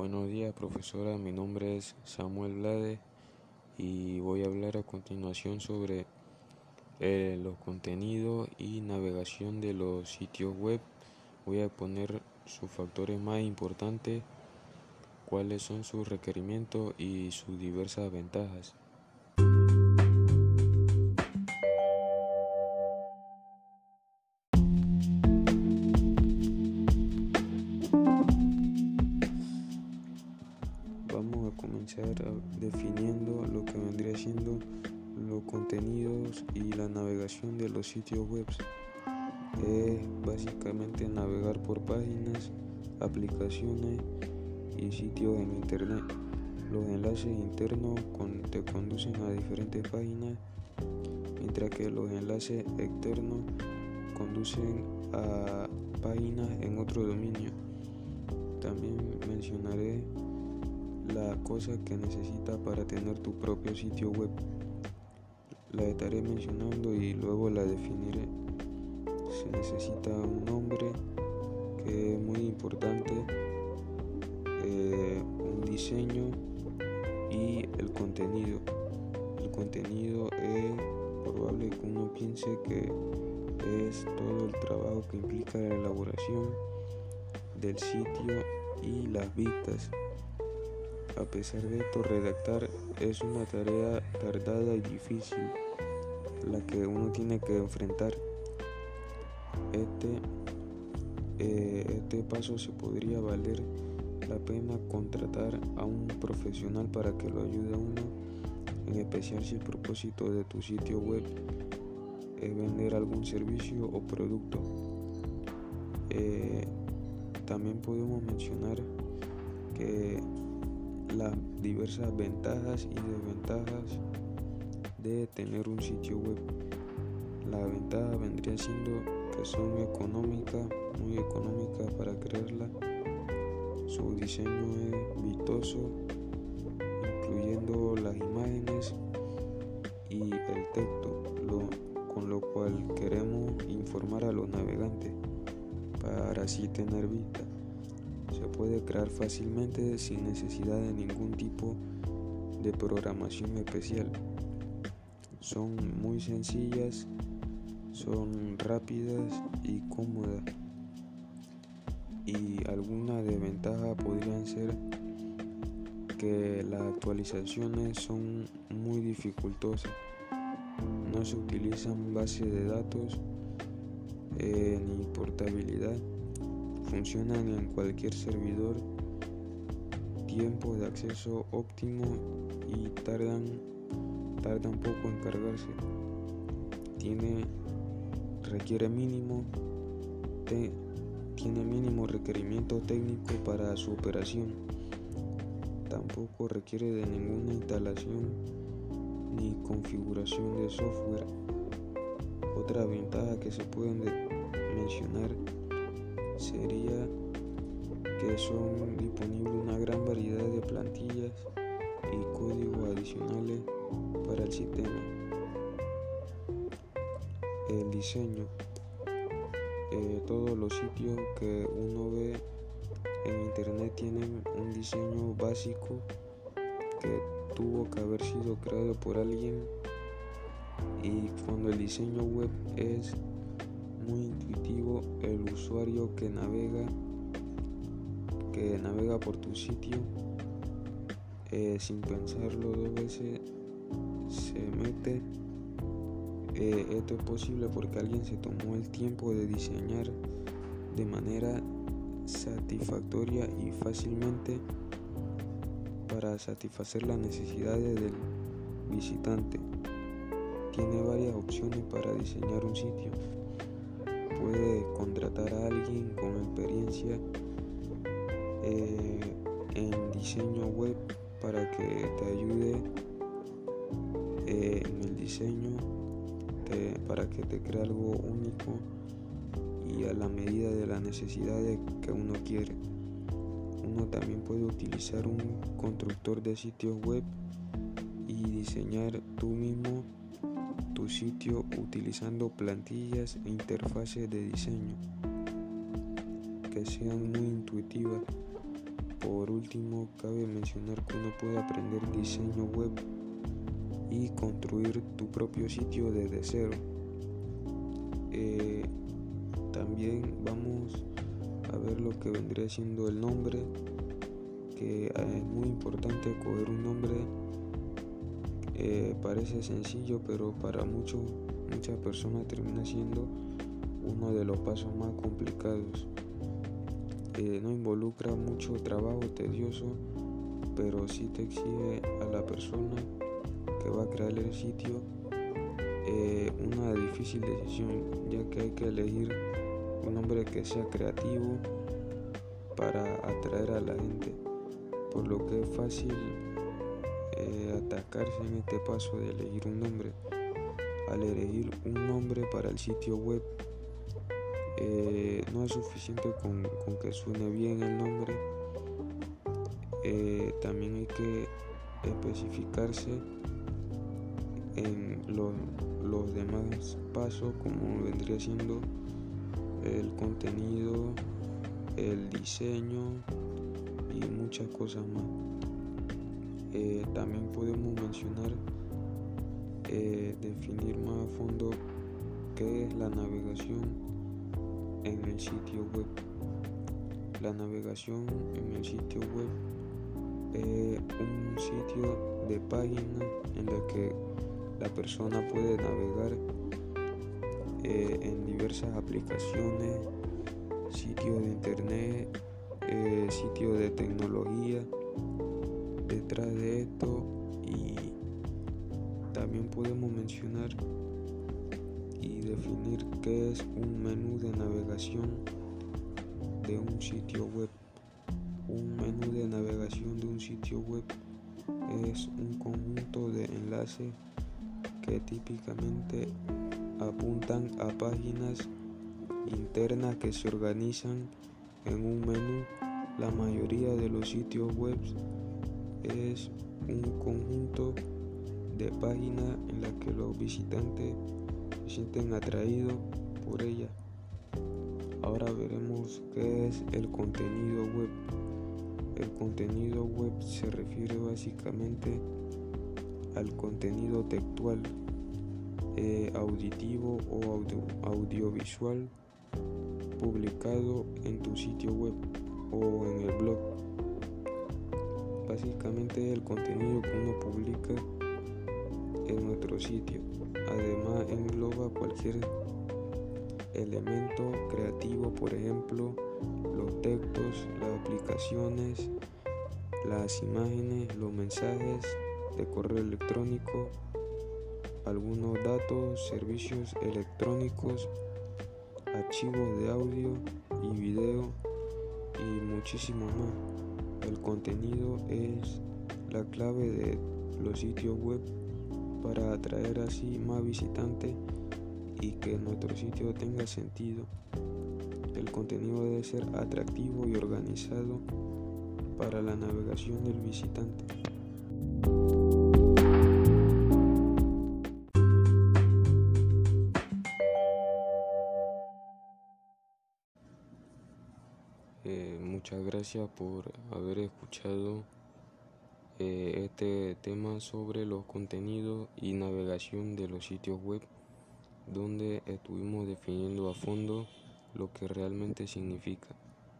Buenos días profesora, mi nombre es Samuel Blade y voy a hablar a continuación sobre eh, los contenidos y navegación de los sitios web. Voy a poner sus factores más importantes, cuáles son sus requerimientos y sus diversas ventajas. Vamos a comenzar definiendo lo que vendría siendo los contenidos y la navegación de los sitios web. Es básicamente navegar por páginas, aplicaciones y sitios en internet. Los enlaces internos te conducen a diferentes páginas, mientras que los enlaces externos conducen a páginas en otro dominio. También mencionaré la cosa que necesitas para tener tu propio sitio web. La estaré mencionando y luego la definiré. Se necesita un nombre que es muy importante, eh, un diseño y el contenido. El contenido es probable que uno piense que es todo el trabajo que implica la elaboración del sitio y las vistas. A pesar de esto, redactar es una tarea tardada y difícil, la que uno tiene que enfrentar. Este, eh, este paso se podría valer la pena contratar a un profesional para que lo ayude a uno, en especial si el propósito de tu sitio web es vender algún servicio o producto. Eh, también podemos mencionar que las diversas ventajas y desventajas de tener un sitio web. La ventaja vendría siendo que son económicas, muy económicas para crearla. Su diseño es vistoso, incluyendo las imágenes y el texto, con lo cual queremos informar a los navegantes para así tener vista puede crear fácilmente sin necesidad de ningún tipo de programación especial. Son muy sencillas, son rápidas y cómodas. Y algunas desventajas podrían ser que las actualizaciones son muy dificultosas. No se utilizan bases de datos eh, ni portabilidad funcionan en cualquier servidor, tiempo de acceso óptimo y tardan, tardan poco en cargarse. Tiene, requiere mínimo, tiene mínimo requerimiento técnico para su operación. Tampoco requiere de ninguna instalación ni configuración de software. Otra ventaja que se pueden mencionar sería que son disponibles una gran variedad de plantillas y códigos adicionales para el sistema. El diseño. Eh, todos los sitios que uno ve en internet tienen un diseño básico que tuvo que haber sido creado por alguien y cuando el diseño web es muy intuitivo el usuario que navega que navega por tu sitio eh, sin pensarlo dos veces se mete eh, esto es posible porque alguien se tomó el tiempo de diseñar de manera satisfactoria y fácilmente para satisfacer las necesidades del visitante. Tiene varias opciones para diseñar un sitio puede contratar a alguien con experiencia eh, en diseño web para que te ayude eh, en el diseño, para que te cree algo único y a la medida de las necesidades que uno quiere. Uno también puede utilizar un constructor de sitios web y diseñar tú mismo tu sitio utilizando plantillas e interfaces de diseño que sean muy intuitivas por último, cabe mencionar que uno puede aprender diseño web y construir tu propio sitio desde cero. Eh, también vamos a ver lo que vendría siendo el nombre, que es muy importante coger un nombre. Eh, parece sencillo, pero para muchos, muchas personas termina siendo uno de los pasos más complicados. Eh, no involucra mucho trabajo tedioso, pero sí te exige a la persona que va a crear el sitio eh, una difícil decisión, ya que hay que elegir un nombre que sea creativo para atraer a la gente, por lo que es fácil eh, atacarse en este paso de elegir un nombre. Al elegir un nombre para el sitio web, eh, no es suficiente con, que suene bien el nombre, eh, también hay que especificarse en los demás pasos como vendría siendo el contenido, el diseño y muchas cosas más. Eh, también podemos mencionar, definir más a fondo qué es la navegación en el sitio web. La navegación en el sitio web es un sitio de página en la que la persona puede navegar eh, en diversas aplicaciones, sitios de internet, eh, sitios de tecnología. Detrás de esto y también podemos mencionar y definir qué es un menú de navegación de un sitio web. Un menú de navegación de un sitio web es un conjunto de enlaces que típicamente apuntan a páginas internas que se organizan en un menú. La mayoría de los sitios web es un conjunto de páginas en las que los visitantes sienten atraídos por ella. Ahora veremos qué es el contenido web. El contenido web se refiere básicamente al contenido textual, eh, auditivo o audiovisual publicado en tu sitio web o en el blog. Básicamente el contenido que uno publica en nuestro sitio. Además engloba cualquier elemento creativo, por ejemplo, los textos, las aplicaciones, las imágenes, los mensajes de correo electrónico, algunos datos, servicios electrónicos, archivos de audio y video y muchísimo más. El contenido es la clave de los sitios web para atraer así más visitantes y que nuestro sitio tenga sentido. El contenido debe ser atractivo y organizado para la navegación del visitante. Eh, muchas gracias por haber escuchado eh, este tema sobre los contenidos y navegación de los sitios web donde estuvimos definiendo a fondo lo que realmente significa.